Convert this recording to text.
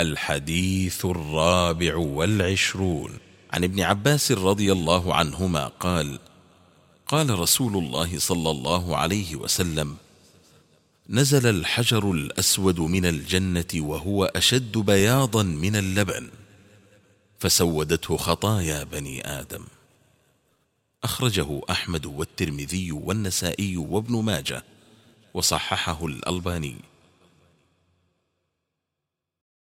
الحديث الرابع والعشرون. عن ابن عباس رضي الله عنهما قال قال رسول الله صلى الله عليه وسلم نزل الحجر الأسود من الجنة وهو أشد بياضا من اللبن فسودته خطايا بني آدم. أخرجه أحمد والترمذي والنسائي وابن ماجه وصححه الألباني.